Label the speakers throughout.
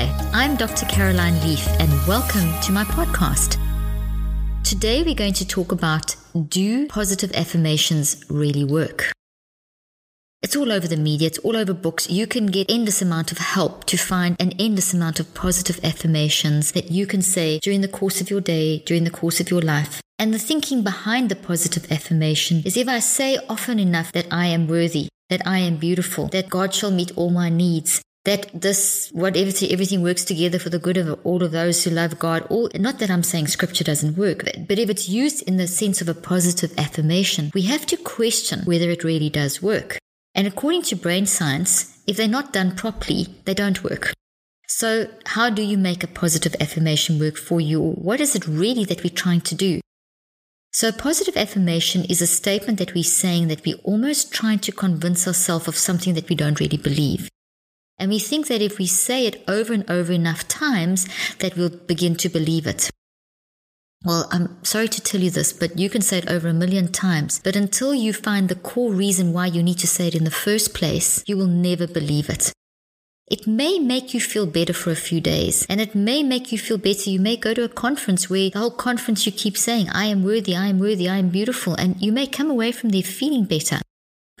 Speaker 1: Hi, I'm Dr. Caroline Leaf, and welcome to my podcast. Today, we're going to talk about do positive affirmations really work? It's all over the media, it's all over books. You can get endless amount of help to find an endless amount of positive affirmations that you can say during the course of your day, during the course of your life. And the thinking behind the positive affirmation is if I say often enough that I am worthy, that I am beautiful, that God shall meet all my needs, that this whatever everything works together for the good of all of those who love God. All not that I'm saying scripture doesn't work, but if it's used in the sense of a positive affirmation, we have to question whether it really does work. And according to brain science, if they're not done properly, they don't work. So, how do you make a positive affirmation work for you? Or what is it really that we're trying to do? So, positive affirmation is a statement that we're saying that we're almost trying to convince ourselves of something that we don't really believe. And we think that if we say it over and over enough times, that we'll begin to believe it. Well, I'm sorry to tell you this, but you can say it over a million times. But until you find the core reason why you need to say it in the first place, you will never believe it. It may make you feel better for a few days, and it may make you feel better. You may go to a conference where the whole conference you keep saying, I am worthy, I am worthy, I am beautiful, and you may come away from there feeling better.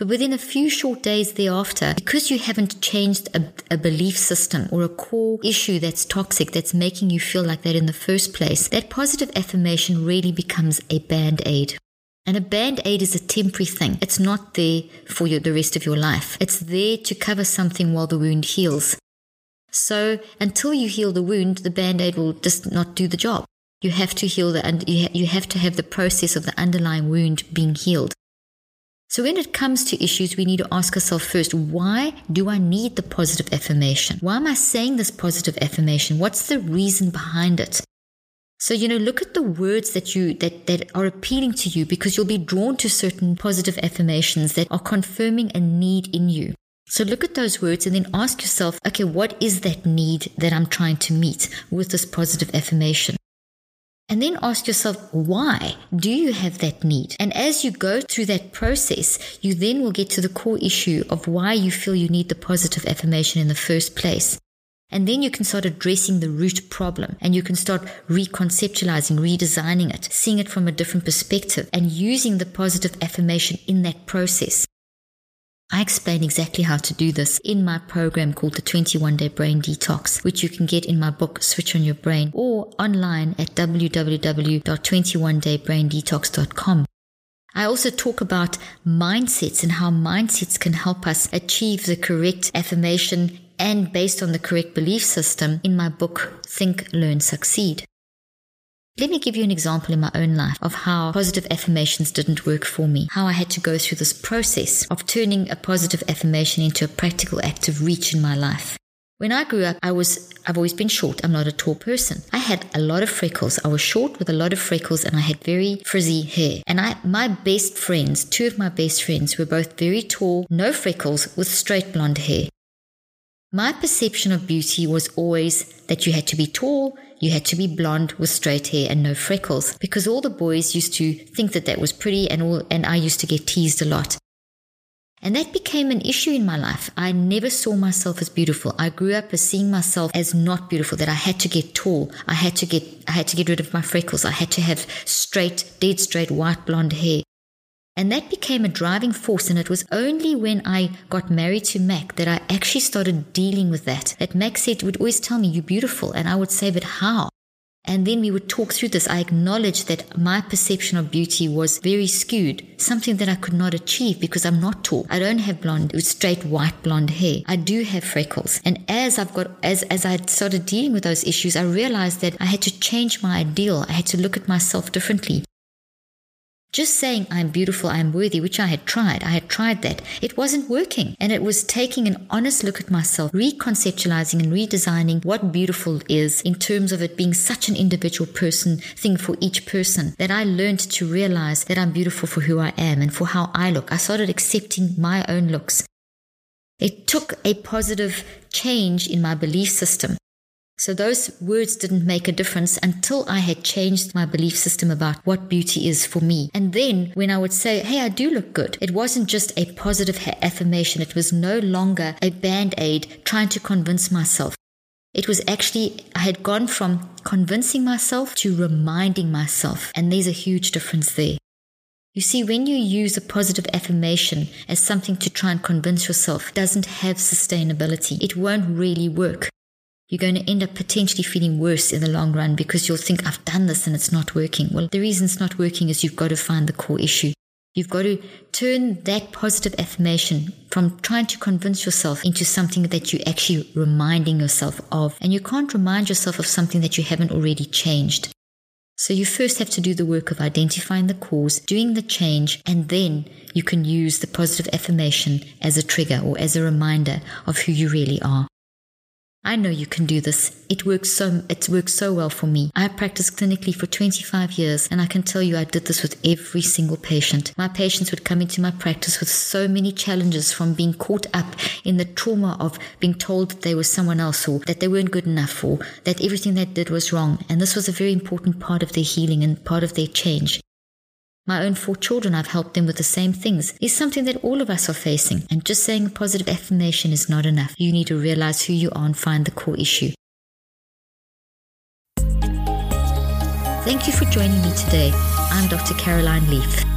Speaker 1: But within a few short days thereafter, because you haven't changed a, a, belief system or a core issue that's toxic, that's making you feel like that in the first place, that positive affirmation really becomes a band aid. And a band aid is a temporary thing. It's not there for you the rest of your life. It's there to cover something while the wound heals. So until you heal the wound, the band aid will just not do the job. You have to heal the, and you you have to have the process of the underlying wound being healed. So when it comes to issues, we need to ask ourselves first, why do I need the positive affirmation? Why am I saying this positive affirmation? What's the reason behind it? So, you know, look at the words that you, that, that are appealing to you because you'll be drawn to certain positive affirmations that are confirming a need in you. So look at those words and then ask yourself, okay, what is that need that I'm trying to meet with this positive affirmation? And then ask yourself, why do you have that need? And as you go through that process, you then will get to the core issue of why you feel you need the positive affirmation in the first place. And then you can start addressing the root problem and you can start reconceptualizing, redesigning it, seeing it from a different perspective and using the positive affirmation in that process. I explain exactly how to do this in my program called the 21 Day Brain Detox, which you can get in my book Switch on Your Brain or online at www.21daybraindetox.com. I also talk about mindsets and how mindsets can help us achieve the correct affirmation and based on the correct belief system in my book Think, Learn, Succeed. Let me give you an example in my own life of how positive affirmations didn't work for me, how I had to go through this process of turning a positive affirmation into a practical act of reach in my life. When I grew up, I was, I've always been short. I'm not a tall person. I had a lot of freckles. I was short with a lot of freckles and I had very frizzy hair. And I, my best friends, two of my best friends were both very tall, no freckles with straight blonde hair. My perception of beauty was always that you had to be tall, you had to be blonde with straight hair and no freckles because all the boys used to think that that was pretty and all, and I used to get teased a lot. And that became an issue in my life. I never saw myself as beautiful. I grew up as seeing myself as not beautiful, that I had to get tall. I had to get, I had to get rid of my freckles. I had to have straight, dead straight white blonde hair. And that became a driving force. And it was only when I got married to Mac that I actually started dealing with that. That Mac said, would always tell me, You're beautiful. And I would say, But how? And then we would talk through this. I acknowledged that my perception of beauty was very skewed, something that I could not achieve because I'm not tall. I don't have blonde, straight white blonde hair. I do have freckles. And as I've got, as, as I started dealing with those issues, I realized that I had to change my ideal. I had to look at myself differently. Just saying I'm beautiful, I'm worthy, which I had tried. I had tried that. It wasn't working. And it was taking an honest look at myself, reconceptualizing and redesigning what beautiful is in terms of it being such an individual person thing for each person that I learned to realize that I'm beautiful for who I am and for how I look. I started accepting my own looks. It took a positive change in my belief system so those words didn't make a difference until I had changed my belief system about what beauty is for me. And then when I would say, Hey, I do look good, it wasn't just a positive affirmation. It was no longer a band aid trying to convince myself. It was actually, I had gone from convincing myself to reminding myself. And there's a huge difference there. You see, when you use a positive affirmation as something to try and convince yourself, doesn't have sustainability. It won't really work you're going to end up potentially feeling worse in the long run because you'll think, I've done this and it's not working. Well, the reason it's not working is you've got to find the core issue. You've got to turn that positive affirmation from trying to convince yourself into something that you're actually reminding yourself of. And you can't remind yourself of something that you haven't already changed. So you first have to do the work of identifying the cause, doing the change, and then you can use the positive affirmation as a trigger or as a reminder of who you really are. I know you can do this. It works so it works so well for me. I practiced clinically for 25 years and I can tell you I did this with every single patient. My patients would come into my practice with so many challenges from being caught up in the trauma of being told that they were someone else or that they weren't good enough or that everything they did was wrong. And this was a very important part of their healing and part of their change. My own four children, I've helped them with the same things, is something that all of us are facing. And just saying a positive affirmation is not enough. You need to realize who you are and find the core issue. Thank you for joining me today. I'm Dr. Caroline Leaf.